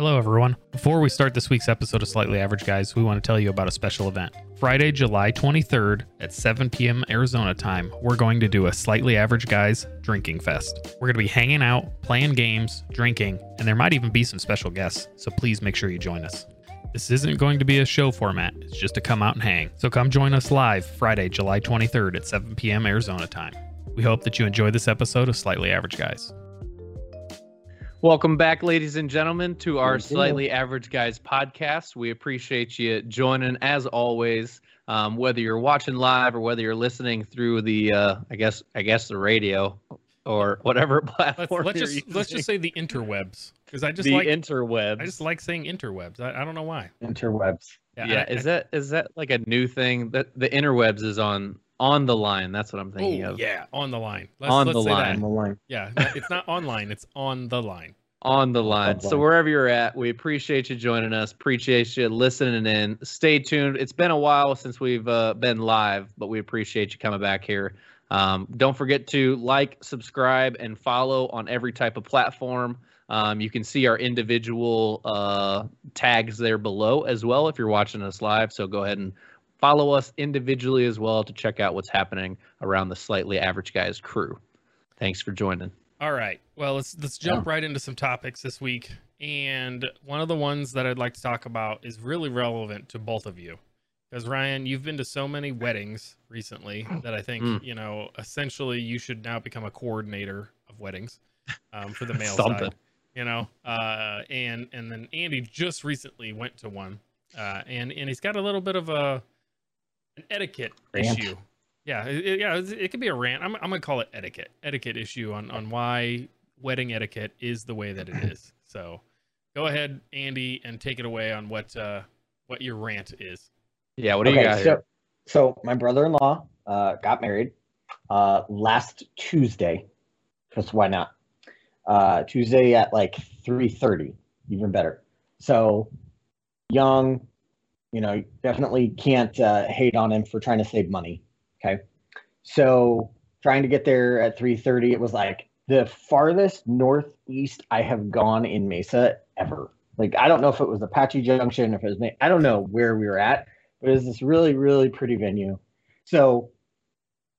Hello, everyone. Before we start this week's episode of Slightly Average Guys, we want to tell you about a special event. Friday, July 23rd at 7 p.m. Arizona time, we're going to do a Slightly Average Guys drinking fest. We're going to be hanging out, playing games, drinking, and there might even be some special guests, so please make sure you join us. This isn't going to be a show format, it's just to come out and hang. So come join us live Friday, July 23rd at 7 p.m. Arizona time. We hope that you enjoy this episode of Slightly Average Guys. Welcome back, ladies and gentlemen, to our Slightly Average Guys podcast. We appreciate you joining, as always. Um, whether you're watching live or whether you're listening through the, uh, I guess, I guess the radio or whatever Let's, platform let's you're just let's just say the interwebs because I just the like interwebs. I just like saying interwebs. I, I don't know why. interwebs. yeah, I- is that is that like a new thing that the interwebs is on on the line? That's what I'm Oh thinking of. yeah, on the line. Let's, On let's the say that. line. On the line. Yeah, it's not online. It's on the line. on the line. the So line. wherever you're at, we appreciate you joining us. Appreciate you listening in. Stay tuned. It's been a while since we've uh, been live, but we appreciate you coming back here. Um, don't forget to like, subscribe, and follow on every type of platform. Um, you can see our individual uh, tags there below as well if you're watching us live. So go ahead and follow us individually as well to check out what's happening around the Slightly Average Guys crew. Thanks for joining. All right. Well, let's let's jump right into some topics this week. And one of the ones that I'd like to talk about is really relevant to both of you. Because Ryan, you've been to so many weddings recently that I think, Mm. you know, essentially you should now become a coordinator of weddings um, for the male Something. side. You know, uh, and and then Andy just recently went to one, uh, and and he's got a little bit of a an etiquette Rant. issue. Yeah, it, it- yeah, it, it could be a rant. I'm, I'm gonna call it etiquette, etiquette issue on on why wedding etiquette is the way that it is. So, go ahead, Andy, and take it away on what uh what your rant is. Yeah, what do you got so, here? so my brother-in-law uh, got married uh, last Tuesday. Because why not? Uh, Tuesday at like 3:30, even better. So young, you know, definitely can't uh, hate on him for trying to save money. Okay, so trying to get there at 3:30, it was like the farthest northeast I have gone in Mesa ever. Like I don't know if it was Apache Junction, if it was I don't know where we were at, but it was this really really pretty venue. So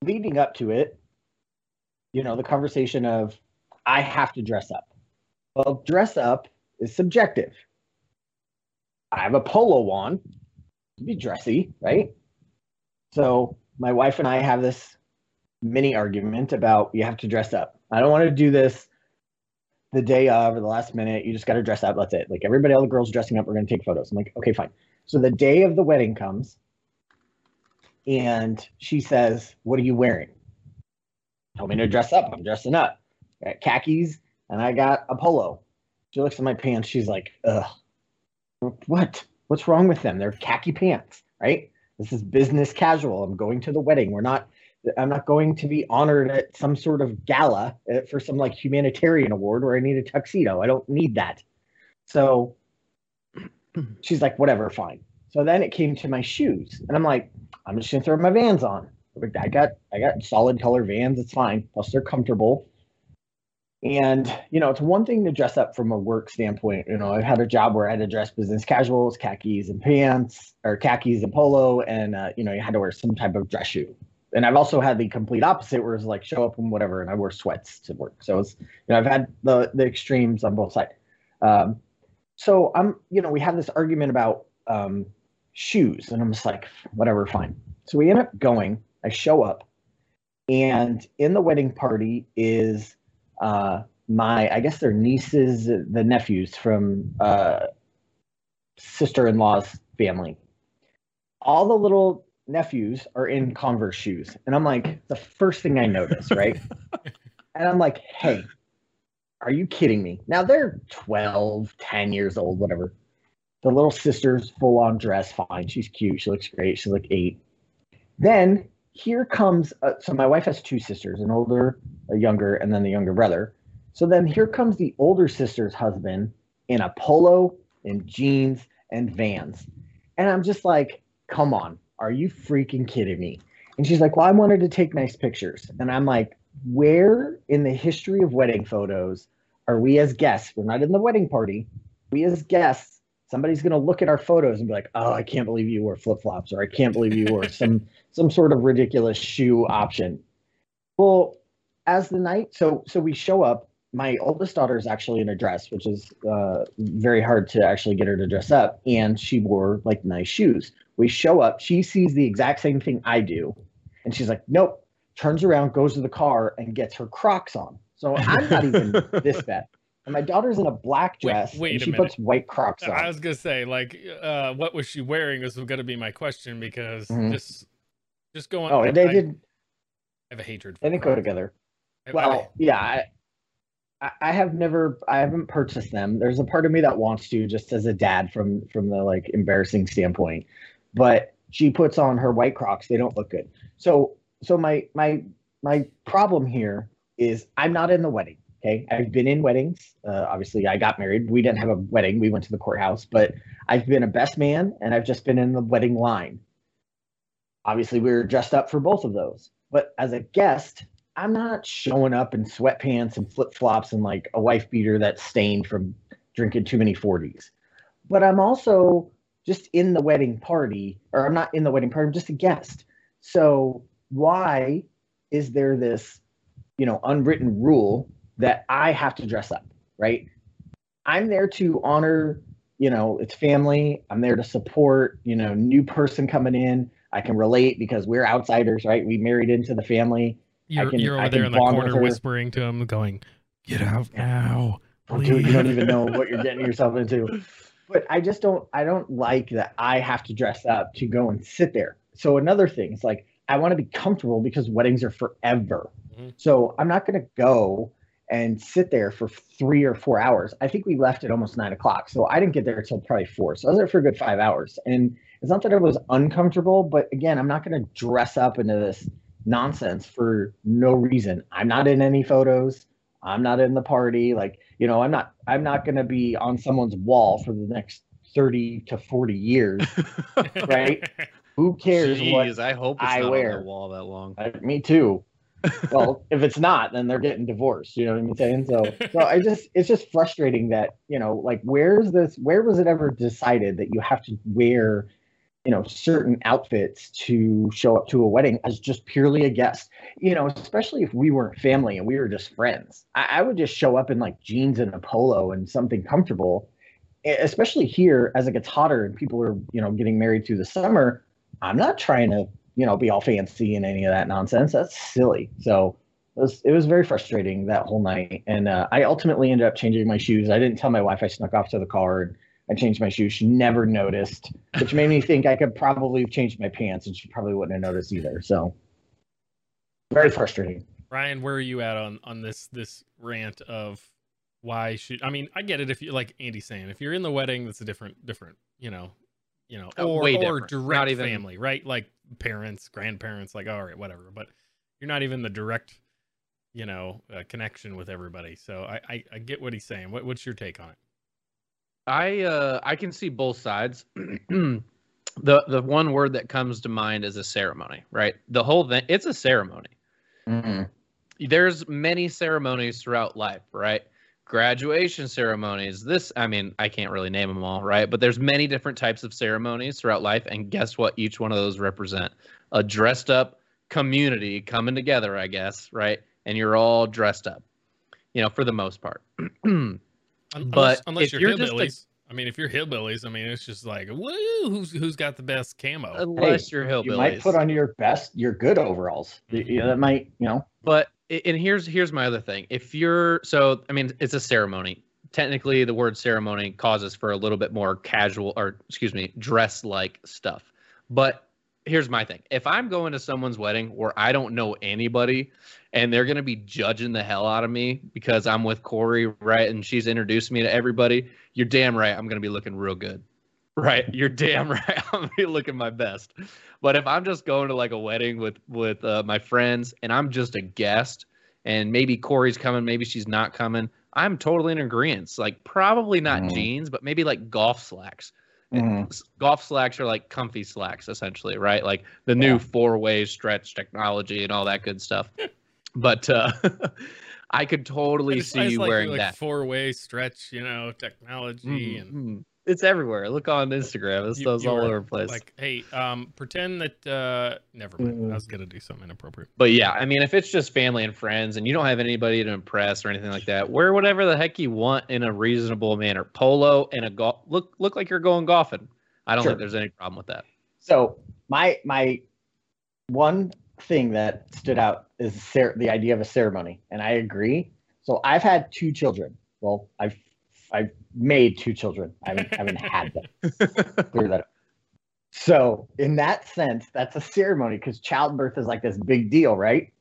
leading up to it, you know, the conversation of I have to dress up. Well, dress up is subjective. I have a polo on, be dressy, right? So my wife and I have this mini argument about you have to dress up. I don't want to do this the day of or the last minute. You just got to dress up. That's it. Like everybody, all the girls dressing up. We're going to take photos. I'm like, okay, fine. So the day of the wedding comes, and she says, "What are you wearing?" Tell me to dress up. I'm dressing up. I got khakis and I got a polo. She looks at my pants. She's like, "Ugh, what? What's wrong with them? They're khaki pants, right? This is business casual. I'm going to the wedding. We're not. I'm not going to be honored at some sort of gala uh, for some like humanitarian award where I need a tuxedo. I don't need that. So she's like, whatever, fine. So then it came to my shoes, and I'm like, I'm just gonna throw my Vans on. I got I got solid color Vans. It's fine. Plus they're comfortable. And you know, it's one thing to dress up from a work standpoint. You know, I had a job where I had to dress business casuals, khakis and pants, or khakis and polo, and uh, you know, you had to wear some type of dress shoe. And I've also had the complete opposite, where it's like show up and whatever, and I wear sweats to work. So it's you know, I've had the the extremes on both sides. Um, so I'm, you know, we have this argument about um, shoes, and I'm just like, whatever, fine. So we end up going. I show up, and in the wedding party is uh, my, I guess they're nieces, the nephews from uh, sister-in-law's family. All the little nephews are in Converse shoes, and I'm like, the first thing I notice, right? and I'm like, hey, are you kidding me? Now they're 12, 10 years old, whatever. The little sister's full on dress, fine. She's cute. She looks great. She's like eight. Then here comes, uh, so my wife has two sisters, an older, a younger, and then the younger brother. So then here comes the older sister's husband in a polo and jeans and vans. And I'm just like, come on, are you freaking kidding me? And she's like, well, I wanted to take nice pictures. And I'm like, where in the history of wedding photos are we as guests? We're not in the wedding party. we as guests, somebody's going to look at our photos and be like, "Oh, I can't believe you wore flip flops," or "I can't believe you wore some some sort of ridiculous shoe option." Well, as the night, so so we show up. My oldest daughter is actually in a dress, which is uh, very hard to actually get her to dress up, and she wore like nice shoes. We show up, she sees the exact same thing I do, and she's like, "Nope." Turns around, goes to the car, and gets her Crocs on. So I'm not even this bad. And my daughter's in a black dress. Wait, wait she minute. puts white Crocs on. I was gonna say, like, uh, what was she wearing? This Is gonna be my question because Mhm. just, just going. oh, I, they I did. have a hatred. For They didn't go together. I- I- Well, yeah, I, I- I have never, I haven't purchased them. There's a part of me that wants to, just as a dad, from from the like embarrassing standpoint. But she puts on her white Crocs. They don't look good. So, so my my my problem here is I'm not in the wedding. Okay, I've been in weddings. Uh, obviously, I got married. We didn't have a wedding. We went to the courthouse. But I've been a best man, and I've just been in the wedding line. Obviously, we were dressed up for both of those. But as a guest, I'm not showing up in sweatpants and flip flops and like a wife beater that's stained from drinking too many 40s. But I'm also just in the wedding party, or I'm not in the wedding party, I'm just a guest. So why is there this, you know, unwritten rule that I have to dress up, right? I'm there to honor, you know, it's family. I'm there to support, you know, new person coming in. I can relate because we're outsiders, right? We married into the family. You're, can- you're over there in the corner whispering to him, going, "Get out now." Dude, you don't even know what you're getting yourself into. But I just don't I don't like that I have to dress up to go and sit there. So another thing is like I want to be comfortable because weddings are forever. Mhm. So I'm not gonna go and sit there for three or four hours. I think we left at almost nine o'clock. So I didn't get there until probably four. So I was there for a good five hours. And it's not that it was uncomfortable, but again, I'm not gonna dress up into this nonsense for no reason. I'm not in any photos. I'm not in the party. Like, you know, I'm not I'm not gonna be on someone's wall for the next 30 to 40 years. Right? Who cares what I hope it's I not on wear. the wall that long. I, me too. Well, if it's not, then they're getting divorced. You know what I'm saying? So, so I just, it's just frustrating that you know, like, where's this? Where was it ever decided that you have to wear, you know, certain outfits to show up to a wedding as just purely a guest? You know, especially if we weren't family and we were just friends. I, I would just show up in like jeans and a polo and something comfortable. Especially here, as it gets hotter and people are, you know, getting married through the summer. I'm not trying to you know, be all fancy and any of that nonsense. That's silly. So it was it was very frustrating that whole night. And uh, I ultimately ended up changing my shoes. I didn't tell my wife. I snuck off to the car and I changed my shoes. She never noticed, which made me think I could probably have changed my pants and she probably wouldn't have noticed either. So very frustrating. Ryan, where are you at on on this this rant of why should I mean I get it if you like Andy saying if you're in the wedding that's a different different you know you know Uh, or way or different. direct even- family right like parents grandparents like all right whatever but you're not even the direct you know uh, connection with everybody so I, I I get what he's saying what what's your take on it I uh I can see both sides. the the one word that comes to mind is a ceremony, right? The whole thing it's a ceremony. There's many ceremonies throughout life, right? Graduation ceremonies. This I mean, I can't really name them all, right? But there's many different types of ceremonies throughout life and guess what each one of those represent? A dressed up community coming together, I guess, right? And you're all dressed up. You know, for the most part. Un- But unless, unless you're, you're hillbillies I mean if you're hillbillies I mean it's just like woo who's who's got the best camo Unless you're hillbillies. You might put on your best, your good overalls. You- you- that might, you know. But a- and here's here's my other thing. If you're so I mean it's a ceremony. Technically the word ceremony causes for a little bit more casual or excuse me, dress like stuff. But here's my thing. If I'm going to someone's wedding where I don't know anybody and they're gonna be judging the hell out of me because I'm with Corey, right? And she's introduced me to everybody, you're damn right I'm gonna be looking real good. Right. You're damn right. I'm gonna be looking my best. But if I'm just going to like a wedding with with uh, my friends and I'm just a guest and maybe Corey's coming, maybe she's not coming, I'm totally in agreement. Like probably not Mhm. jeans, but maybe like golf slacks. S- Golf slacks are like comfy slacks essentially, right? Like the new Yeah. four-way stretch technology and all that good stuff. but uh I could totally see you like, wearing like that. four way stretch, you know, technology and Mhm. It's everywhere. Look on Instagram. This You- stuff's all over the place. like, hey, um, pretend that uh never mind. Mm. I was gonna do something inappropriate. But yeah, I mean, if it's just family and friends and you don't have anybody to impress or anything like that, wear whatever the heck you want in a reasonable manner. Polo and a golf look look like you're going golfing. I don't Sure. think there's any problem with that. So my my one thing that stood out is cer- the idea of a ceremony, and I agree. So I've had two children. Well, I've I've made two children. I haven't, haven't had them. Clear that up. So in that sense, that's a ceremony because childbirth is like this big deal, right?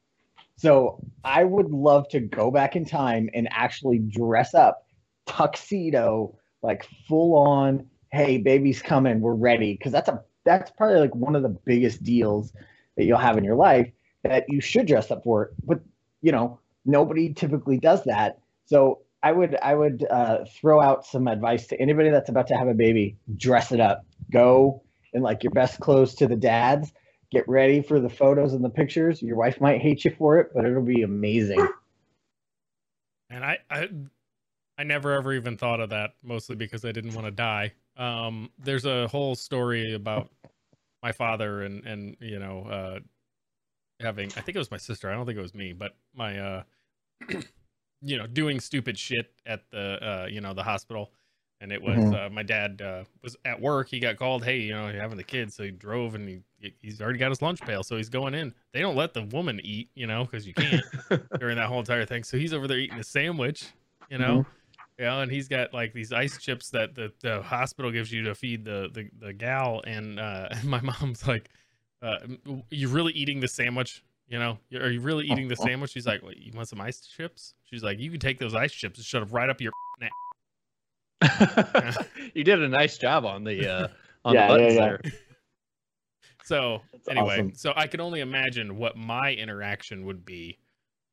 So I would love to go back in time and actually dress up, tuxedo, like full on. Hey, baby's coming. We're ready. Because that's a that's probably like one of the biggest deals that you'll have in your life that you should dress up for. But you know, nobody typically does that. So I would I would uh, throw out some advice to anybody that's about to have a baby. Dress it up. Go in like your best clothes to the dads. Get ready for the photos and the pictures. Your wife might hate you for it, but it'll be amazing. And I, I, I never ever even thought of that, mostly because I didn't want to die. Um, there's a whole story about my father and and you know, uh, having I think it was my sister. I don't think it was me, but my uh, you know, doing stupid shit at the uh, you know, the hospital. And it was Mhm. uh, my dad uh, was at work. He got called. Hey, you know, you're having the kids, so he drove and he he's already got his lunch pail, so he's going in. They don't let the woman eat, you know, because you can't during that whole entire thing. So he's over there eating a sandwich, you know, you know, and he's got like these ice chips that the, the hospital gives you to feed the the, the gal. And uh, my mom's like, uh, "You really eating the sandwich? You know, are you really eating the sandwich?" She's like, well, "You want some ice chips?" She's like, "You can take those ice chips and shove them right up your." neck." you did a nice job on the uh, on Yeah, the buttons yeah, yeah. there. So That's anyway, awesome. so I can only imagine what my interaction would be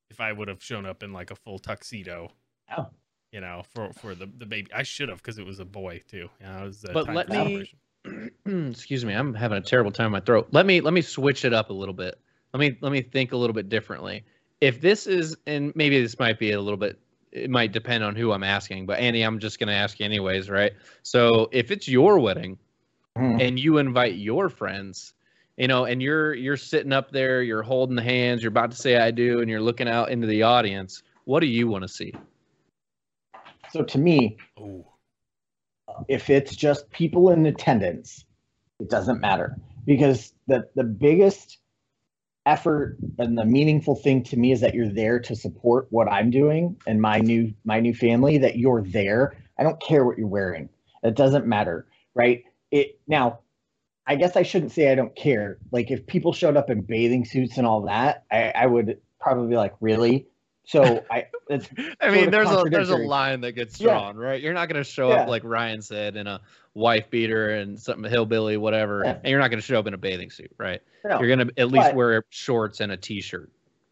if I would have shown up in like a full tuxedo. Oh. You know, for for the the baby, I should have because it was a boy too. You know, it was a But let me- Excuse me, I'm having a terrible time in my throat. Let me let me switch it up a little bit. Let me let me think a little bit differently. If this is and maybe this might be a little bit it might depend on who I'm asking, but Andy, I'm just going to ask you anyways, right? So, if it's your wedding Mhm. and you invite your friends, you know, and you're you're sitting up there, you're holding the hands, you're about to say I do and you're looking out into the audience, what do you want to see? So to me, Oh, if it's just people in attendance, it doesn't matter because the the biggest effort and the meaningful thing to me is that you're there to support what I'm doing and my new my new family that you're there. I don't care what you're wearing. It doesn't matter, right? It now I guess I shouldn't say I don't care. Like if people showed up in bathing suits and all that, I, I would probably be like, really? So I it's I mean, there's a there's a line that gets Yeah. drawn, right? You're not going to show Yeah. up like Ryan said in a wife beater and something hillbilly, whatever, Yeah. and you're not going to show up in a bathing suit, right? no. You're going to at least But- wear shorts and a t-shirt.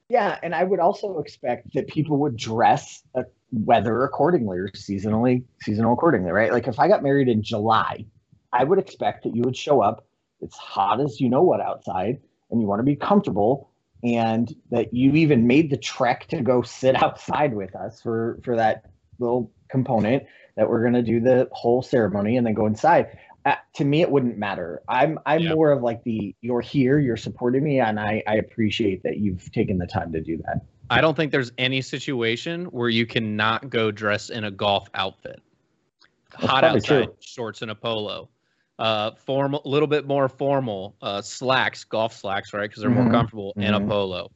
Yeah, and I would also expect that people would dress uh, weather accordingly or seasonally seasonal accordingly, right? Like if I got married in July, I would expect that you would show up. It's hot as you know what outside, and you want to be comfortable, and that you even made the trek to go sit outside with us for for that little component that we're gonna do the whole ceremony and then go inside. Uh, to me, it wouldn't matter. I'm I'm Yeah. more of like the you're here, you're supporting me, and I I appreciate that you've taken the time to do that. I don't think there's any situation where you cannot go dress in a golf outfit. That's Hot outside, true. shorts and a polo. Uh, formal, a little bit more formal. Uh, slacks, golf slacks, right? Because they're more Mhm. comfortable, and a polo.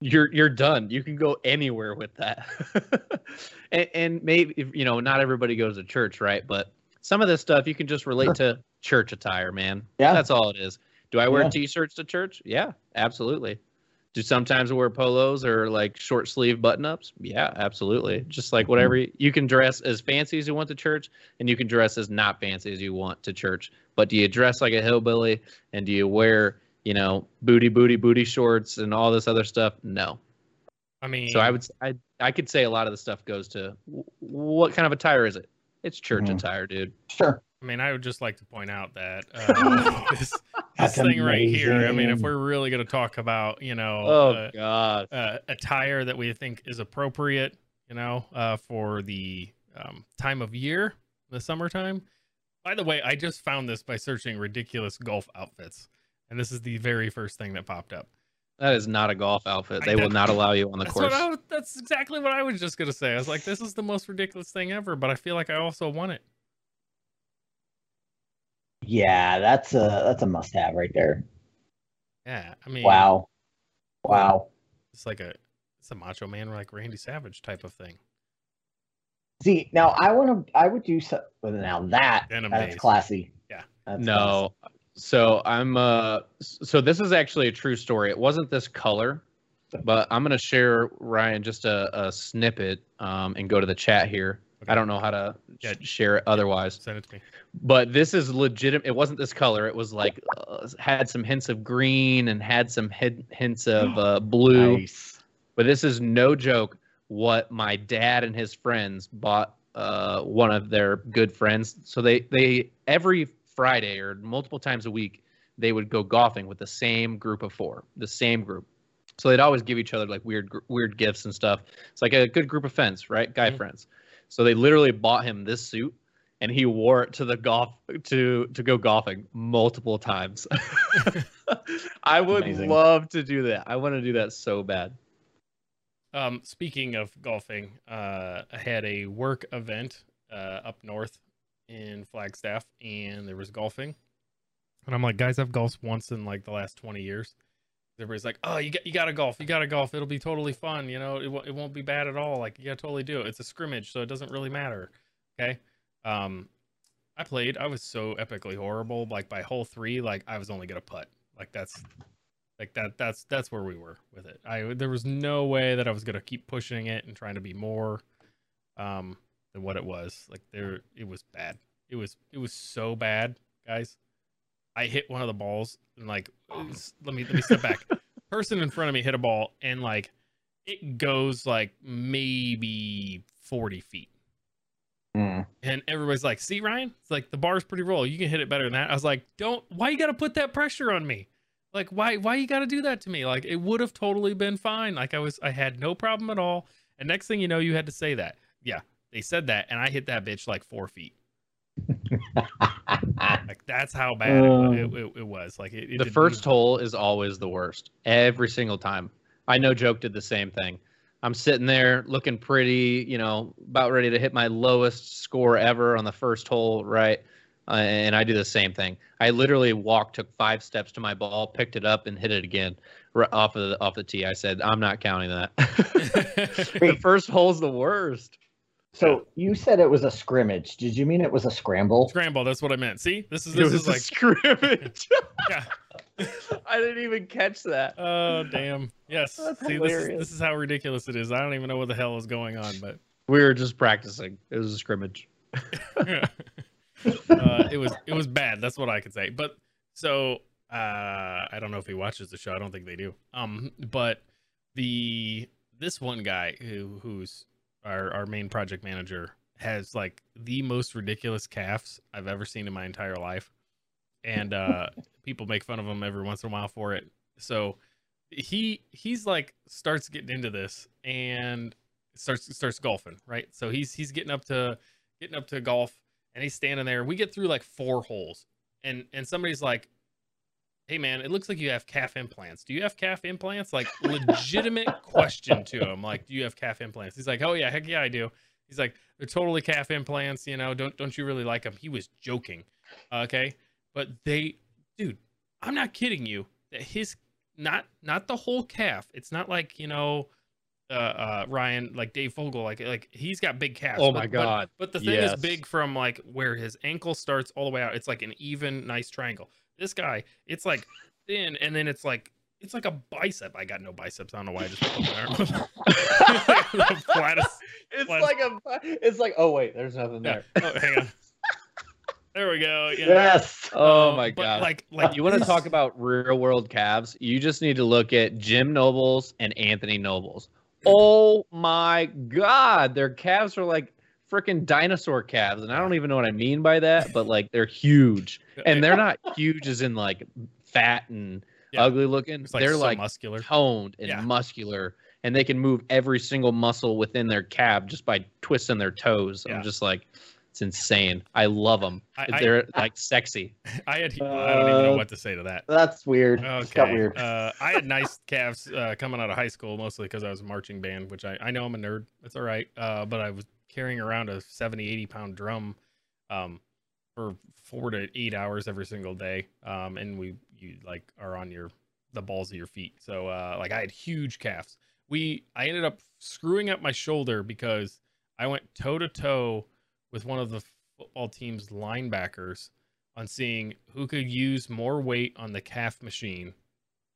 You're you're done. You can go anywhere with that. and, and maybe you know, not everybody goes to church, right? But some of this stuff you can just relate Sure. to church attire, man. Yeah. that's all it is. Do I wear Yeah. t-shirts to church? Yeah, absolutely. Do sometimes wear polos or like short sleeve button ups? Yeah, absolutely. Just like whatever you- you can dress as fancy as you want to church, and you can dress as not fancy as you want to church. But do you dress like a hillbilly and do you wear, you know, booty, booty, booty shorts and all this other stuff? No. I mean, So I would, I, I could say a lot of the stuff goes to what kind of attire is it? It's church Mhm. attire, dude. Sure. I mean, I would just like to point out that uh, this That's thing right here. I mean, if we're really gonna talk about, you know, Oh uh, god. uh, attire that we think is appropriate, you know, uh, for the um, time of year, the summertime. By the way, I just found this by searching ridiculous golf outfits, and this is the very first thing that popped up. That is not a golf outfit. They will don't- allow you on the That's course. what I That's exactly what I was just gonna say. I was like, this is the most ridiculous thing ever, but I feel like I also want it. Yeah, that's a that's a must have right there. Yeah, I mean, Wow. Wow. it's like a it's a Macho Man like Randy Savage type of thing. See, now I want to I would do so now that Denim that's days. classy. Yeah. That's no. So I'm uh so this is actually a true story. It wasn't this color, but I'm gonna share Ryan just a, a snippet um and go to the chat here. Okay. I don't know how to Yeah. share it otherwise. Send it to me. But this is legit. It wasn't this color. It was like uh, had some hints of green and had some hid- hints of uh, blue. Nice. But this is no joke. What my dad and his friends bought uh, one of their good friends. So they they every Friday or multiple times a week they would go golfing with the same group of four, the same group. So they'd always give each other like weird gr- weird gifts and stuff. It's like a good group of friends, right? Guy Mhm. friends. So they literally bought him this suit and he wore it to the golf to to go golfing multiple times. I would Amazing. love to do that. I want to do that so bad. Um, speaking of golfing, uh, I had a work event uh, up north in Flagstaff, and there was golfing. And I'm like, guys, I've golfed once in like the last 20 years. Everybody's like, oh, you got you got to golf, you got to golf. It'll be totally fun, you know. It, wo- it won't be bad at all. Like you got to totally do it. It's a scrimmage, so it doesn't really matter. Okay. Um, I played. I was so epically horrible. Like by hole three, like I was only gonna putt. Like that's like that that's that's where we were with it i there was no way that i was to keep pushing it and trying to be more um than what it was like there it was bad it was it was so bad guys i hit one of the balls and like let me let me step back person in front of me hit a ball and like it goes like maybe 40 feet Mm. and everybody's like, "See, Ryan, it's like the bar's pretty roll. You can hit it better than that." I was like, "Don't. Why you got to put that pressure on me? Like, why? Why you got to do that to me? Like, it would have totally been fine. Like, I was, I had no problem at all. And next thing you know, you had to say that. Yeah, they said that, and I hit that bitch like four feet. Like, that's how bad it, it, it, it was. Like, it, the first hole is always the worst every single time. I know Joke did the same thing. I'm sitting there looking pretty, you know, about ready to hit my lowest score ever on the first hole, right? Uh, and I do the same thing. I literally walked, took five steps to my ball, picked it up, and hit it again right off of the off the tee. I said, I'm not counting that. the first hole's the worst. So you said it was a scrimmage. Did you mean it was a scramble? Scramble. That's what I meant. See, this is It this was is a like, scrimmage. yeah. I didn't even catch that. Oh damn. Yes. That's See, this is, hilarious. this is how ridiculous it is. I don't even know what the hell is going on, but We were just practicing. It was a scrimmage. uh, it was it was bad. That's what I could say. But so uh, I don't know if he watches the show. I don't think they do. Um, but the this one guy who who's our our main project manager has like the most ridiculous calves I've ever seen in my entire life, and uh, people make fun of him every once in a while for it. So he he's like starts getting into this and starts starts golfing right. So he's he's getting up to getting up to golf and he's standing there. We get through like four holes, and and somebody's like, "Hey man, it looks like you have calf implants. Do you have calf implants?" Like legitimate question to him, like, "Do you have calf implants?" He's like, "Oh yeah, heck yeah, I do." He's like, "They're totally calf implants. You know, don't don't you really like them?" He was joking, okay, but they, dude, I'm not kidding you. That his not not the whole calf. It's not like you know. Uh, uh, Ryan, like Dave Fogel, like like he's got big calves. Oh my but- God. but the thing Yes. is big from like where his ankle starts all the way out. It's like an even, nice triangle. This guy, it's like thin, and then it's like it's like a bicep. I got no biceps. I don't know why I just put them there. The flattest- It's What? like a. It's like. Oh wait, there's nothing Yeah. there. Oh, hang on. There we go. you know. Yes. Oh Um, my god. Like like you want to talk about real world calves? You just need to look at Jim Nobles and Anthony Nobles. Oh my god, their calves are like freaking dinosaur calves, and I don't even know what I mean by that, but like they're huge, and they're not huge as in like fat and Yeah. ugly looking. Like They're so like muscular. toned and Yeah. muscular, and they can move every single muscle within their calf just by twisting their toes. Yeah. I'm just like, it's insane. I love them. I- I- They're like sexy. I had I don't even know Uh, what to say to that. That's weird. It's got Okay. weird. Uh, I had nice calves uh, coming out of high school, mostly because I was a marching band, which I, I know I'm a nerd. That's all right. Uh, but I was carrying around a 70, 80 pound drum um, for four to eight hours every single day. Um, and we, you like are on your, the balls of your feet. So, uh, like I had huge calves. We, I ended up screwing up my shoulder because I went toe to toe with one of the football team's linebackers on seeing who could use more weight on the calf machine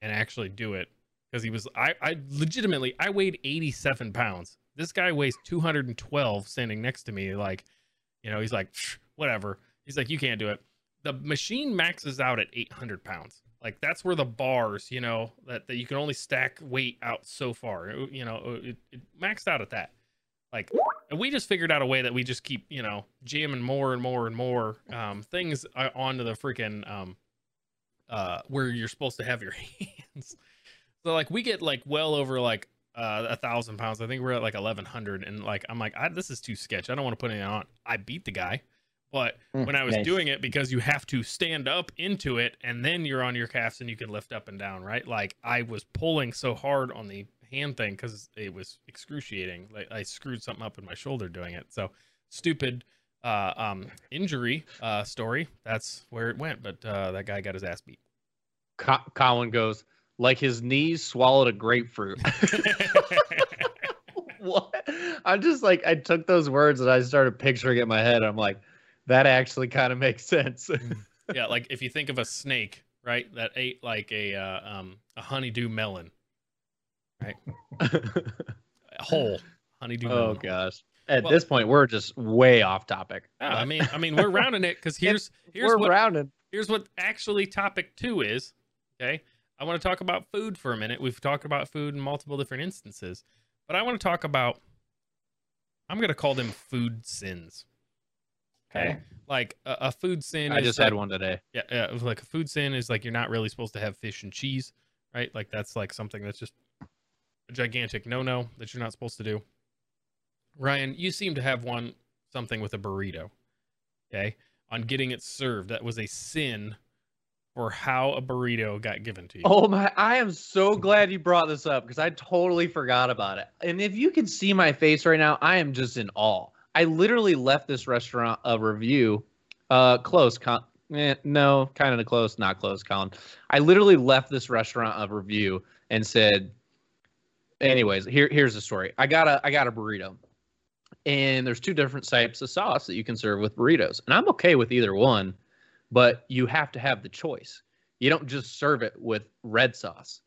and actually do it because he was I, I legitimately I weighed 87 pounds. This guy weighs 212 standing next to me like you know he's like whatever. He's like you can't do it. The machine maxes out at 800 pounds. Like that's where the bars, you know, that, that you can only stack weight out so far. It- you know, it, it maxed out at that. Like and we just figured out a way that we just keep you know jamming more and more and more um, things uh, onto the freaking um, uh, where you're supposed to have your hands. So like we get like well over like a thousand pounds. I think we're at like eleven hundred, and like I'm like I, this is too sketch. I don't want to put anything on. I beat the guy, but Mm, when I was nice. doing it because you have to stand up into it and then you're on your calves and you can lift up and down, right? Like I was pulling so hard on the hand thing because it was excruciating. Like I screwed something up in my shoulder doing it. So stupid uh um injury uh story. That's where it went. But uh that guy got his ass beat. Co- Colin goes like his knees swallowed a grapefruit. what? I'm just like I took those words and I started picturing it in my head. I'm like, that actually kind of makes sense. yeah, like if you think of a snake, right, that ate like a uh, um a honeydew melon, right? a whole honeydew oh melon. gosh. At Well- this point, we're just way off topic. Yeah, I mean, I mean, we're rounding it because here's here's we're what rounding. here's what actually topic two is. Okay, I want to talk about food for a minute. We've talked about food in multiple different instances, but I want to talk about. I'm gonna call them food sins. Okay, like a, a food sin. I just like- had one today. Yeah, yeah. Like a food sin is like you're not really supposed to have fish and cheese, right? Like that's like something that's just a gigantic no-no that you're not supposed to do. Ryan, you seem to have one something with a burrito. Okay, on getting it served, that was a sin for how a burrito got given to you. Oh my! I am so glad you brought this up because I totally forgot about it. And if you can see my face right now, I am just in awe. I literally left this restaurant a review. Uh, close. Con- eh, no, kind of close, not close, Colin. I literally left this restaurant a review and said, anyways, here here's the story. I got a I got a burrito, and there's two different types of sauce that you can serve with burritos, and I'm okay with either one, but you have to have the choice. You don't just serve it with red sauce.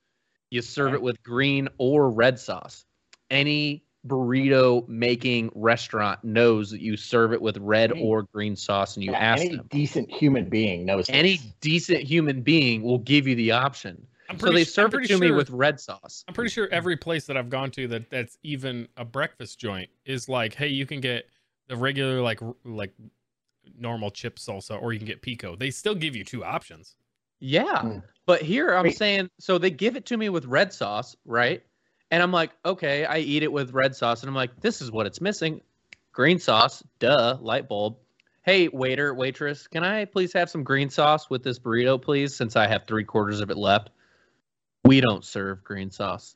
You serve it with green or red sauce. Any burrito making restaurant knows that you serve it with red Hey. or green sauce and you Yeah, ask any them. decent human being knows. Any this. decent human being will give you the option. I'm So they su- I'm serve it pretty to me with red sauce. I'm pretty sure every place that I've gone to that that's even a breakfast joint is like, hey, you can get the regular like like normal chip salsa, or you can get pico. They still give you two options. Yeah. Mm. But here I'm Wait. saying, so they give it to me with red sauce, right? And I'm like, okay, I eat it with red sauce. And I'm like, this is what it's missing green sauce. Duh, light bulb. Hey, waiter, waitress, can I please have some green sauce with this burrito, please? Since I have three quarters of it left. We don't serve green sauce.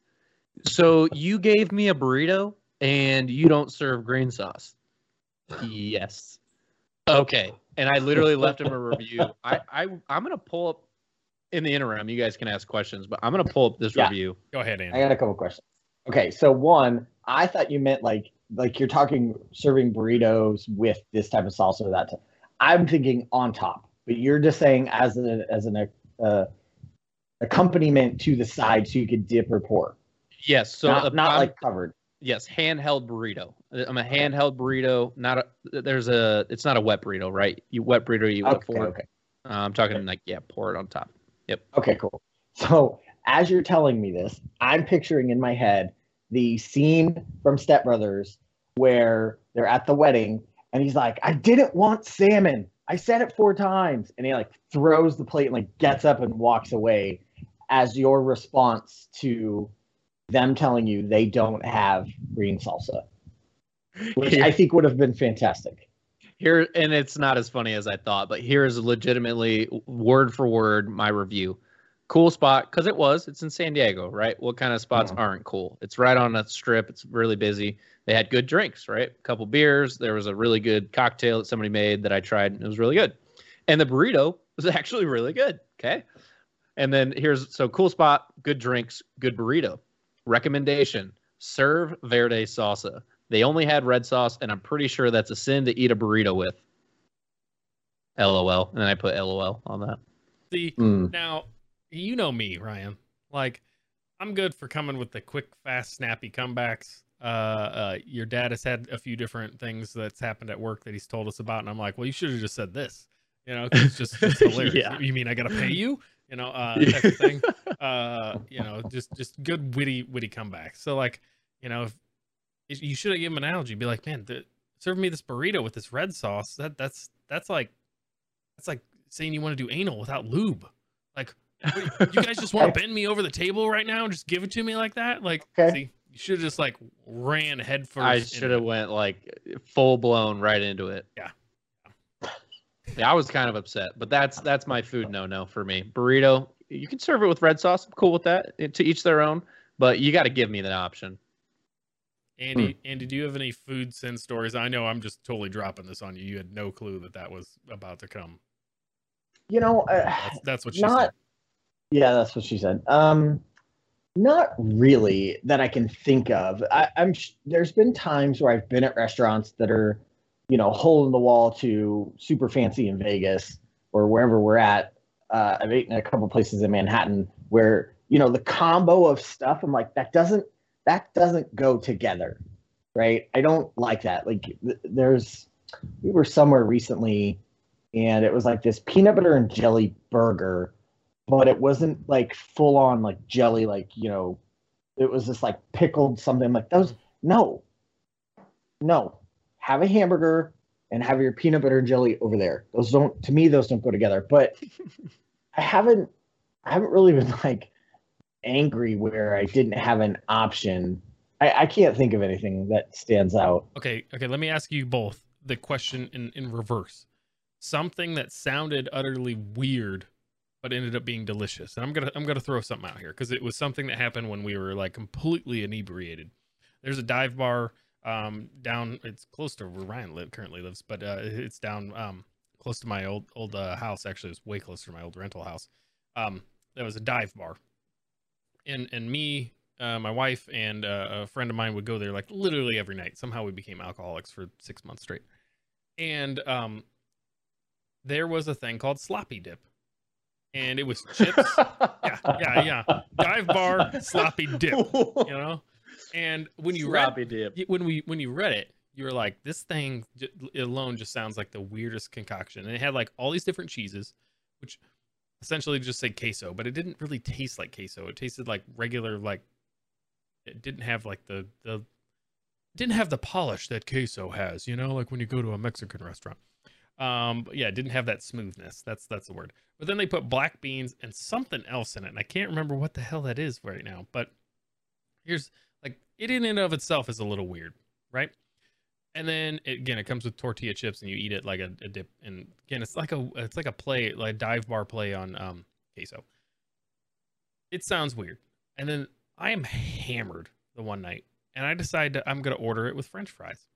So you gave me a burrito and you don't serve green sauce. Yes. Okay. And I literally left him a review. I, I I'm gonna pull up in the interim. You guys can ask questions, but I'm gonna pull up this Yeah. review. Go ahead, and. I Andy. got a couple questions. Okay, so one, I thought you meant like like you're talking serving burritos with this type of salsa or that. Type. I'm thinking on top, but you're just saying as an as an uh, accompaniment to the side, so you could dip or pour, Yes. So not, uh, not like covered. yes, handheld burrito. I'm a handheld burrito. Not a. There's a. It's not a wet burrito, right? You wet burrito. You Okay, fork. okay, Uh, I'm talking like yeah, pour it on top. Yep. Okay, cool. So as you're telling me this, I'm picturing in my head the scene from Step Brothers where they're at the wedding and he's like, "I didn't want salmon. I said it four times. And he like throws the plate and like gets up and walks away as your response to them telling you they don't have green salsa, which Here- I think would have been fantastic. Here, and it's not as funny as I thought, but here is legitimately word for word my review. Cool spot because it was. It's in San Diego, right? What kind of spots Mhm. aren't cool? It's right on a strip. It's really busy. They had good drinks, right? A couple beers. There was a really good cocktail that somebody made that I tried. And it was really good. And the burrito was actually really good. Okay. And then here's so cool spot, good drinks, good burrito. Recommendation serve verde salsa. They only had red sauce, and I'm pretty sure that's a sin to eat a burrito with. LOL. And then I put LOL on that. See, Mm. now you know me, Ryan. Like, I'm good for coming with the quick, fast, snappy comebacks. Uh, uh, your dad has had a few different things that's happened at work that he's told us about, and I'm like, well, you should have just said this. You know, 'cause it's just it's hilarious. Yeah. You mean I gotta pay you? You know, uh, type of thing. Uh, you know, just just good witty witty comebacks. So like, you know, if, if you should have given him an analogy, be like, man, the, serve me this burrito with this red sauce. That that's that's like that's like saying you want to do anal without lube. Like, what, you guys just want to bend me over the table right now and just give it to me like that? Like, Okay. see, you should have just like ran headfirst. I should have went like full blown right into it. Yeah. Yeah, I was kind of upset, but that's that's my food no no for me. Burrito, you can serve it with red sauce. I'm cool with that. Eh, to each their own, but you got to give me that option. Andy, Hmm. Andy, do you have any food sin stories? I know I'm just totally dropping this on you. You had no clue that that was about to come. You know, uh, That's, that's what she Not- said. Yeah, that's what she said. Um, not really that I can think of. I, I'm sh- there's been times where I've been at restaurants that are, you know, hole in the wall to super fancy in Vegas or wherever we're at. Uh, I've eaten at a couple places in Manhattan where you know the combo of stuff. I'm like that doesn't that doesn't go together, right? I don't like that. Like th- there's we were somewhere recently, and it was like this peanut butter and jelly burger but it wasn't like full on like jelly like you know it was just like pickled something like those no no have a hamburger and have your peanut butter and jelly over there those don't to me those don't go together but i haven't i haven't really been like angry where i didn't have an option i, I can't think of anything that stands out Okay, okay. Let me ask you both the question in in reverse. Something that sounded utterly weird, but ended up being delicious. And I'm gonna I'm gonna throw something out here because it was something that happened when we were like completely inebriated. There's a dive bar um down. It's close to where Ryan live, currently lives, but uh, it's down um close to my old old uh, house. Actually, it's way closer to my old rental house. Um, there was a dive bar, and and me uh, my wife and uh, a friend of mine would go there like literally every night. Somehow we became alcoholics for six months straight. And um, there was a thing called sloppy dip, and it was chips. yeah, yeah, yeah. Dive bar sloppy dip. You know, and when you read Sloppy dip. when we when you read it, you were like, this thing j- alone just sounds like the weirdest concoction. And it had like all these different cheeses, which essentially just say queso, but it didn't really taste like queso. It tasted like regular like. It didn't have like the the. Didn't have the polish that queso has, you know, like when you go to a Mexican restaurant. Um, yeah, it didn't have that smoothness. That's that's the word. But then they put black beans and something else in it, and I can't remember what the hell that is right now. But here's like it in and of itself is a little weird, right? And then it, again, it comes with tortilla chips, and you eat it like a, a dip. And again, it's like a it's like a play, like a dive bar play on um, queso. It sounds weird, and then I am hammered the one night, and I decide that I'm gonna order it with French fries.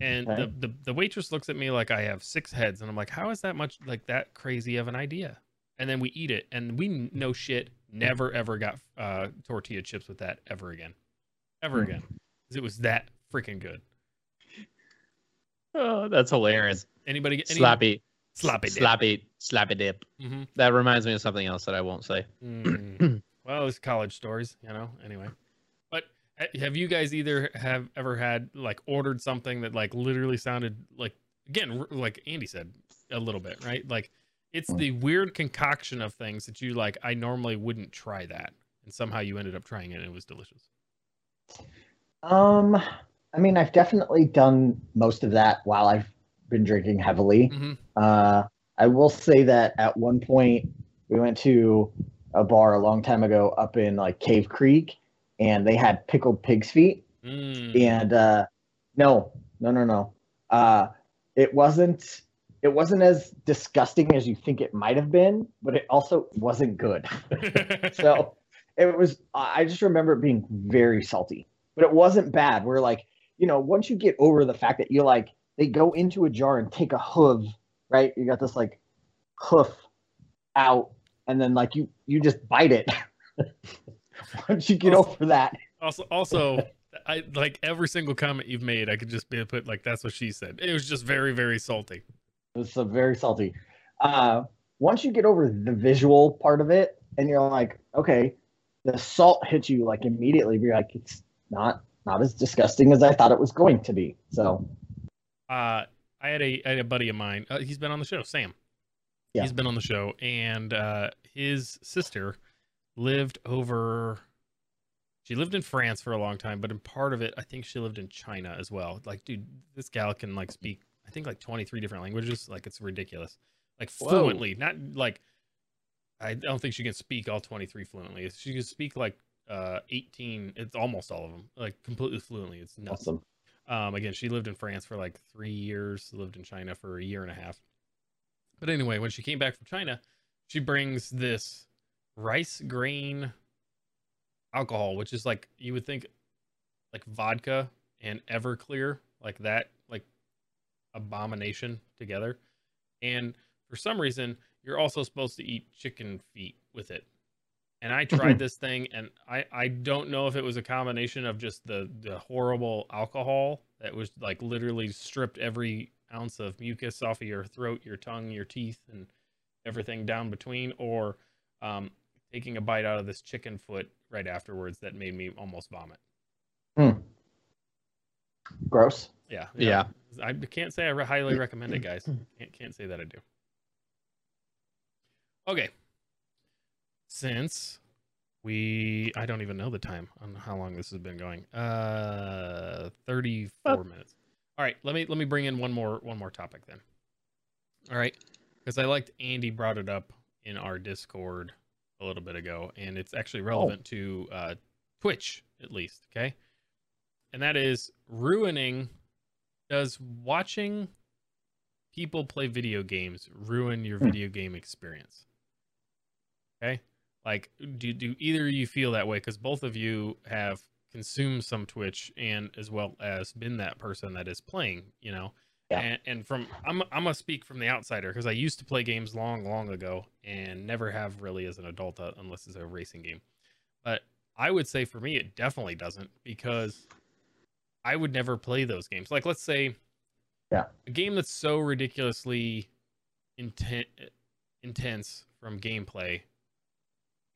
And Okay. the, the the waitress looks at me like I have six heads, and I'm like, how is that much like that crazy of an idea? And then we eat it, and we no shit never ever got uh, tortilla chips with that ever again, ever again, again, 'Cause it was that freaking good. Oh, that's hilarious. Anybody get any Sloppy. sloppy dip? Sloppy. Sloppy dip. Mhm. That reminds me of something else that I won't say. Mm. well, it's college stories, you know. Anyway, but have you guys either have ever had like ordered something that like literally sounded like again like Andy said a little bit right? Like it's the weird concoction of things that you like. I normally wouldn't try that, and somehow you ended up trying it and it was delicious. Um, I mean, I've definitely done most of that while I've been drinking heavily. Mhm. Uh, I will say that at one point we went to a bar a long time ago up in like Cave Creek, and they had pickled pig's feet. Mm. And uh, no, no, no, no. Uh, it wasn't. It wasn't as disgusting as you think it might have been, but it also wasn't good. so it was. I just remember it being very salty, but it wasn't bad. We're like, you know, once you get over the fact that you're like, they go into a jar and take a hoof, right? You got this like hoof out, and then like you you just bite it. once you get over that, Also, also, I like every single comment you've made. I could just be put like that's what she said. It was just very, very salty. It's so very salty. Uh, once you get over the visual part of it, and you're like, okay, the salt hits you like immediately. You're like, it's not not as disgusting as I thought it was going to be. So Uh, I had a I had a buddy of mine. Uh, he's been on the show, Sam. Yeah. He's been on the show, and uh, his sister lived over. She lived in France for a long time, but in part of it, I think she lived in China as well. Like, dude, this gal can like speak, I think like twenty three different languages. Like, it's ridiculous. Like Whoa. fluently, not like. I don't think she can speak all twenty three fluently. She can speak like uh 18 it's almost all of them like completely fluently it's nuts awesome. um, again, she lived in France for like three years, lived in China for a year and a half. But anyway, when she came back from China, she brings this rice grain alcohol, which is like you would think like vodka and Everclear, like that, like abomination together. And for some reason, you're also supposed to eat chicken feet with it. And I tried this thing, and I I don't know if it was a combination of just the the horrible alcohol that was like literally stripped every ounce of mucus off of your throat, your tongue, your teeth, and everything down between, or um, taking a bite out of this chicken foot right afterwards that made me almost vomit. Gross. Yeah, Yeah. I can't say I highly recommend it, guys. Can't, can't say that I do. Okay. Since we, I don't even know the time on how long this has been going. Uh, thirty-four minutes. All right, let me let me bring in one more one more topic then. All right, because I liked Andy brought it up in our Discord a little bit ago, and it's actually relevant to uh, Twitch at least. Okay, and that is ruining. Does watching people play video games ruin your Hmm. video game experience? Okay, like do do either of you feel that way? Because both of you have consumed some Twitch and as well as been that person that is playing. You know, Yeah. and, and from I'm I'm gonna speak from the outsider because I used to play games long long ago and never have really as an adult uh, unless it's a racing game. But I would say for me it definitely doesn't because I would never play those games. Like let's say Yeah. a game that's so ridiculously inten- intense from gameplay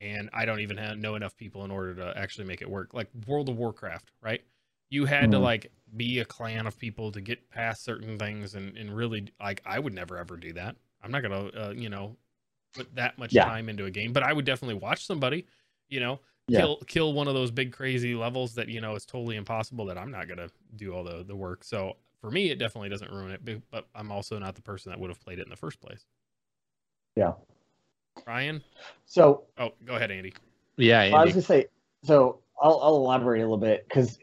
and I don't even have, know enough people in order to actually make it work. Like World of Warcraft, right? You had to Mhm. like be a clan of people to get past certain things, and and really like I would never ever do that. I'm not gonna uh, you know put that much Yeah. time into a game, but I would definitely watch somebody, you know, Yeah. kill kill one of those big crazy levels that you know is totally impossible. That I'm not gonna do all the the work. So for me, it definitely doesn't ruin it. But I'm also not the person that would have played it in the first place. Yeah. Ryan, So oh, go ahead, Andy. Yeah, I was Andy. gonna say. So I'll, I'll elaborate a little bit because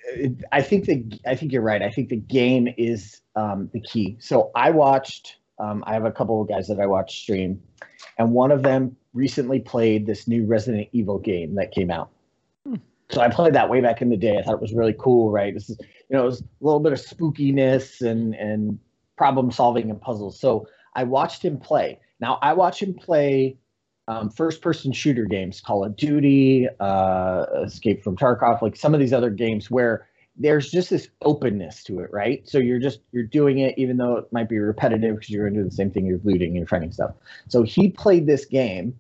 I think the I think you're right. I think the game is um, the key. So I watched. Um, I have a couple of guys that I watch stream, and one of them recently played this new Resident Evil game that came out. So I played that way back in the day. I thought it was really cool, right? This is you know, it was a little bit of spookiness and and problem solving and puzzles. So I watched him play. Now I watch him play um, first person shooter games, Call of Duty, uh, Escape from Tarkov, like some of these other games where there's just this openness to it, right? So you're just you're doing it even though it might be repetitive because you're going to do the same thing. You're looting, you're finding stuff. So he played this game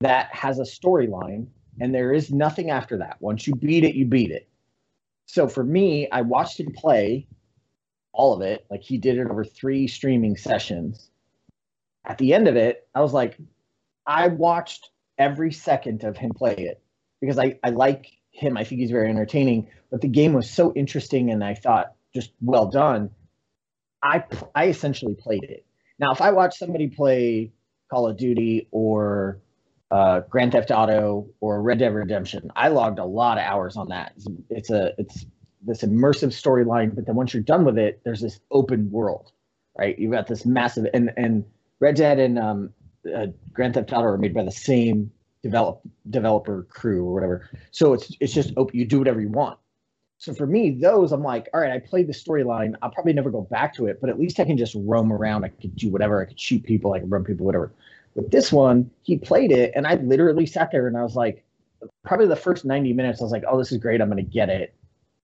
that has a storyline, and there is nothing after that. Once you beat it, you beat it. So for me, I watched him play all of it. Like he did it over three streaming sessions. At the end of it, I was like, I watched every second of him play it because I, I like him. I think he's very entertaining. But the game was so interesting and I thought just well done I I essentially played it. Now, if I watch somebody play Call of Duty or uh, Grand Theft Auto or Red Dead Redemption, I logged a lot of hours on that. It's, it's a it's this immersive storyline, but then once you're done with it, there's this open world, right? You've got this massive and and Red Dead and um, uh, Grand Theft Auto are made by the same develop developer crew or whatever. So it's it's just open. You do whatever you want. So for me, those I'm like, all right, I played the storyline. I'll probably never go back to it, but at least I can just roam around. I could do whatever. I could shoot people. I could run people, whatever. With this one, he played it, and I literally sat there and I was like, probably the first 90 minutes, I was like, oh, this is great. I'm going to get it,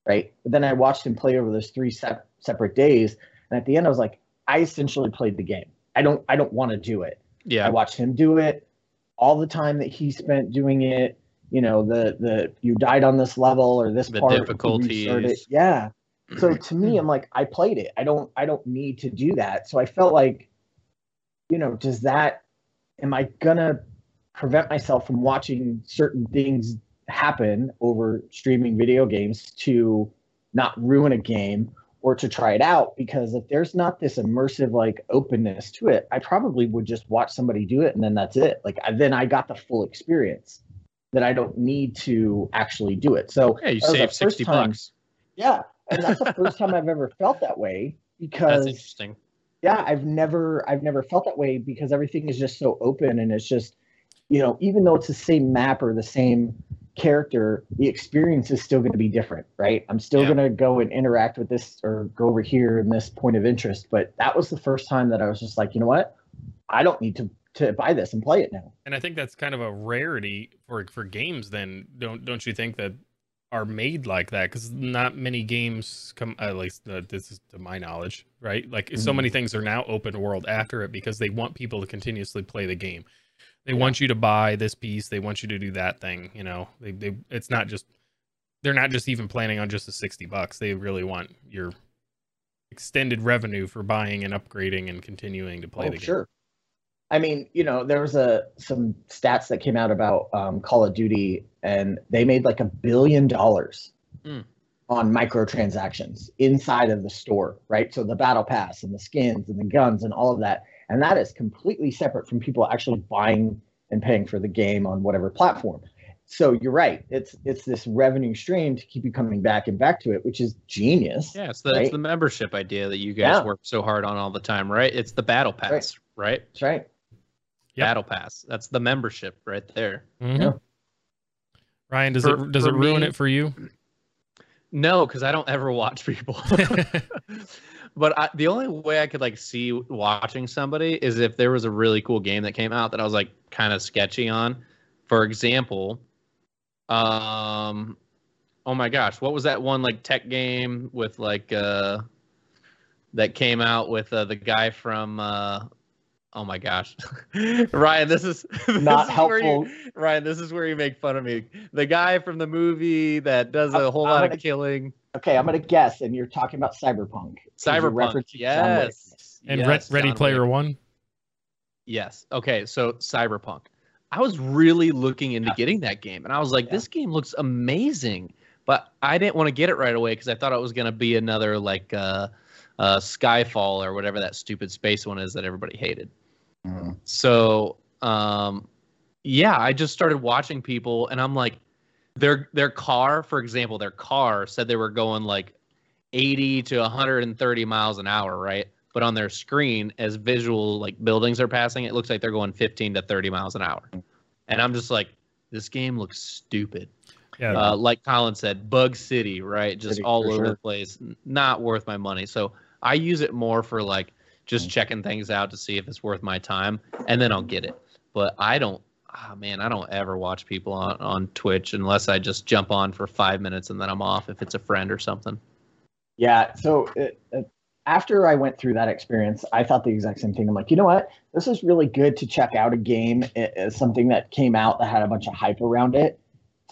right? But then I watched him play over those three sep- separate days, and at the end, I was like, I essentially played the game. I don't, I don't want to do it. Yeah. I watched him do it. All the time that he spent doing it, you know, the the you died on this level or this The part. difficulties. Yeah. So to me, I'm like, I played it. I don't I don't need to do that. So I felt like, you know, does that am I gonna prevent myself from watching certain things happen over streaming video games to not ruin a game or to try it out because if there's not this immersive like openness to it i probably would just watch somebody do it and then that's it like I, then i got the full experience that i don't need to actually do it so Yeah, you save 60 time- bucks. yeah and that's the first time i've ever felt that way because That's interesting. yeah i've never i've never felt that way because everything is just so open and it's just you know even though it's the same map or the same character the experience is still going to be different right i'm still Yeah. going to go and interact with this or go over here in this point of interest but that was the first time that i was just like you know what i don't need to to buy this and play it now And I think that's kind of a rarity for for games. Then don't don't you think that are made like that? Because not many games come. At least uh, this is to my knowledge, right? Like so Mhm. many things are now open world after it because they want people to continuously play the game. They Yeah. want you to buy this piece. They want you to do that thing. You know, they they it's not just they're not just even planning on just the sixty bucks. They really want your extended revenue for buying and upgrading and continuing to play oh the game. sure i mean you know there was a some stats that came out about um, call of duty and they made like a billion dollars Hmm. on microtransactions inside of the store right so the battle pass and the skins and the guns and all of that and that is completely separate from people actually buying and paying for the game on whatever platform so you're right it's it's this revenue stream to keep you coming back and back to it which is genius Yeah, so that's Right? the membership idea that you guys Yeah. work so hard on all the time, right? It's the battle pass, right? that's right Yep. Battle pass. That's the membership right there. Mhm. Yeah. Ryan, does For- it does it ruin me- it for you? No, because I don't ever watch people. but I, the only way I could like see watching somebody is if there was a really cool game that came out that I was like kind of sketchy on. For example, um, oh my gosh, what was that one like tech game with like uh that came out with uh, the guy from uh oh my gosh ryan this is this not is where you- helpful Ryan, this is where you make fun of me. The guy from the movie that does a whole I'm lot of killing. Okay i'm gonna guess and you're talking about Cyberpunk. Cyberpunk. referencing John Wick. Yes. And Re- Ready John Player Wick. One. Yes. Okay. So Cyberpunk. I was really looking into getting that game, and I was like, Yeah. this game looks amazing. But I didn't want to get it right away because I thought it was going to be another like uh, uh, Skyfall or whatever that stupid space one is that everybody hated. Mhm. So, um, yeah, I just started watching people, and I'm like, their their car, for example, their car said they were going like 80 to 130 miles an hour, right? But on their screen, as visual like buildings are passing, it looks like they're going 15 to 30 miles an hour, and I'm just like, this game looks stupid. Yeah. Uh, like Colin said, Bug City, right? Just City, all over sure. the place. Not worth my money. So I use it more for like just Mm. checking things out to see if it's worth my time, and then I'll get it. But I don't. Ah, man, I don't ever watch people on, on Twitch unless I just jump on for five minutes and then I'm off if it's a friend or something. Yeah. So it, it, after I went through that experience, I thought the exact same thing. I'm like, you know what? This is really good to check out a game, uh, something that came out that had a bunch of hype around it,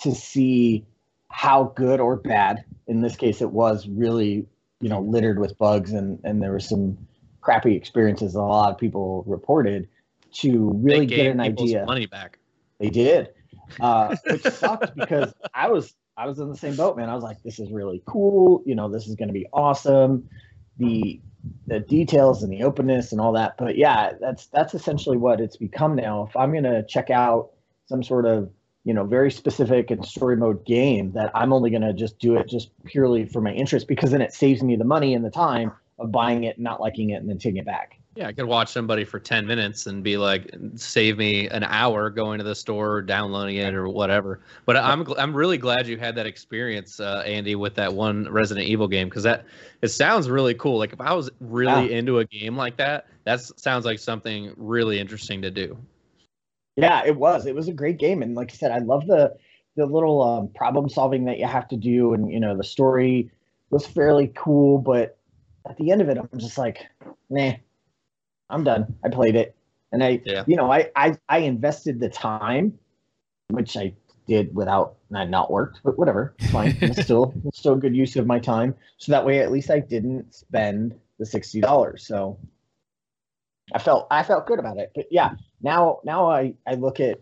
to see how good or bad. In this case, it was really, you know, littered with bugs, and and there were some crappy experiences that a lot of people reported. To really get an idea, money back. they did, uh, which sucked because I was I was in the same boat, man. I was like, this is really cool. You know, this is going to be awesome. The the details and the openness and all that. But yeah, that's that's essentially what it's become now. If I'm gonna check out some sort of you know very specific and story mode game, that I'm only gonna just do it just purely for my interest because then it saves me the money and the time of buying it, not liking it, and then taking it back. Yeah, I could watch somebody for 10 minutes and be like, save me an hour going to the store, downloading it, or whatever. But I'm I'm really glad you had that experience, uh, Andy, with that one Resident Evil game because that it sounds really cool. Like if I was really yeah. into a game like that, that sounds like something really interesting to do. Yeah, it was. It was a great game, and like I said, I love the the little um, problem solving that you have to do, and you know the story was fairly cool, but at the end of it, I'm just like, nah I'm done. I played it, and I, yeah. you know, I, I, I invested the time, which I did without not not worked, but whatever, it's fine. it's still it's still a good use of my time. So that way, at least I didn't spend the sixty dollars. So I felt I felt good about it. But yeah, now now I I look at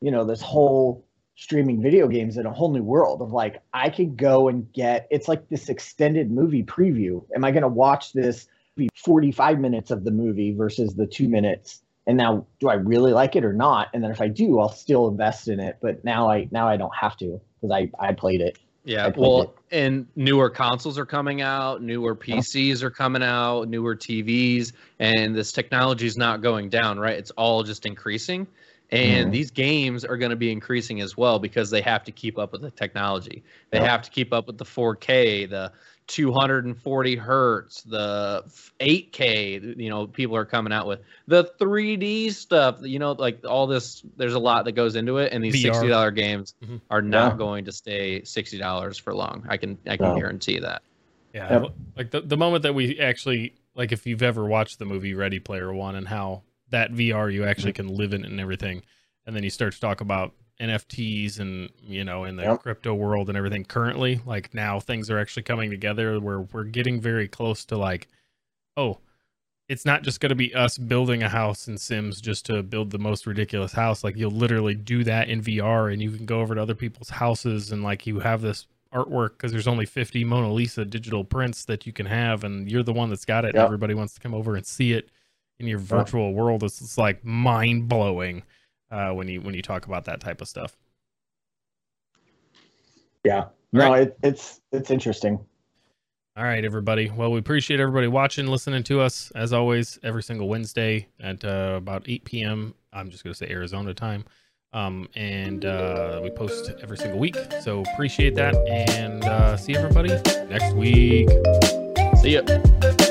you know this whole streaming video games in a whole new world of like I could go and get it's like this extended movie preview. Am I going to watch this? Be 45 minutes of the movie versus the two minutes. And now do i really like it or not? And then if i do i'll still invest in it. But now i now i don't have to because i i played it. Yeah played well it. and newer consoles are coming out newer pcs are coming out newer tvs and this technology is not going down right? It's all just increasing. And mm-hmm. these games are going to be increasing as well because they have to keep up with the technology. They yep. have to keep up with the 4k the 240 hertz, the 8K, you know, people are coming out with the 3D stuff, you know, like all this. There's a lot that goes into it, and these VR. $60 games mm-hmm. are not yeah. going to stay $60 for long. I can I can no. guarantee that. Yeah, yep. like the the moment that we actually like, if you've ever watched the movie Ready Player One and how that VR you actually mm-hmm. can live in and everything, and then you start to talk about NFTs and you know in the yep. crypto world and everything currently like now things are actually coming together where we're getting very close to like oh it's not just going to be us building a house in Sims just to build the most ridiculous house like you'll literally do that in VR and you can go over to other people's houses and like you have this artwork because there's only 50 Mona Lisa digital prints that you can have and you're the one that's got it yep. everybody wants to come over and see it in your virtual yep. world it's, it's like mind blowing uh, when you when you talk about that type of stuff. Yeah, no, right. it, it's it's interesting. All right, everybody. Well, we appreciate everybody watching, listening to us as always every single Wednesday at uh, about 8 p.m. I'm just going to say Arizona time. Um, and uh, we post every single week. So appreciate that. And uh, see everybody next week. See ya.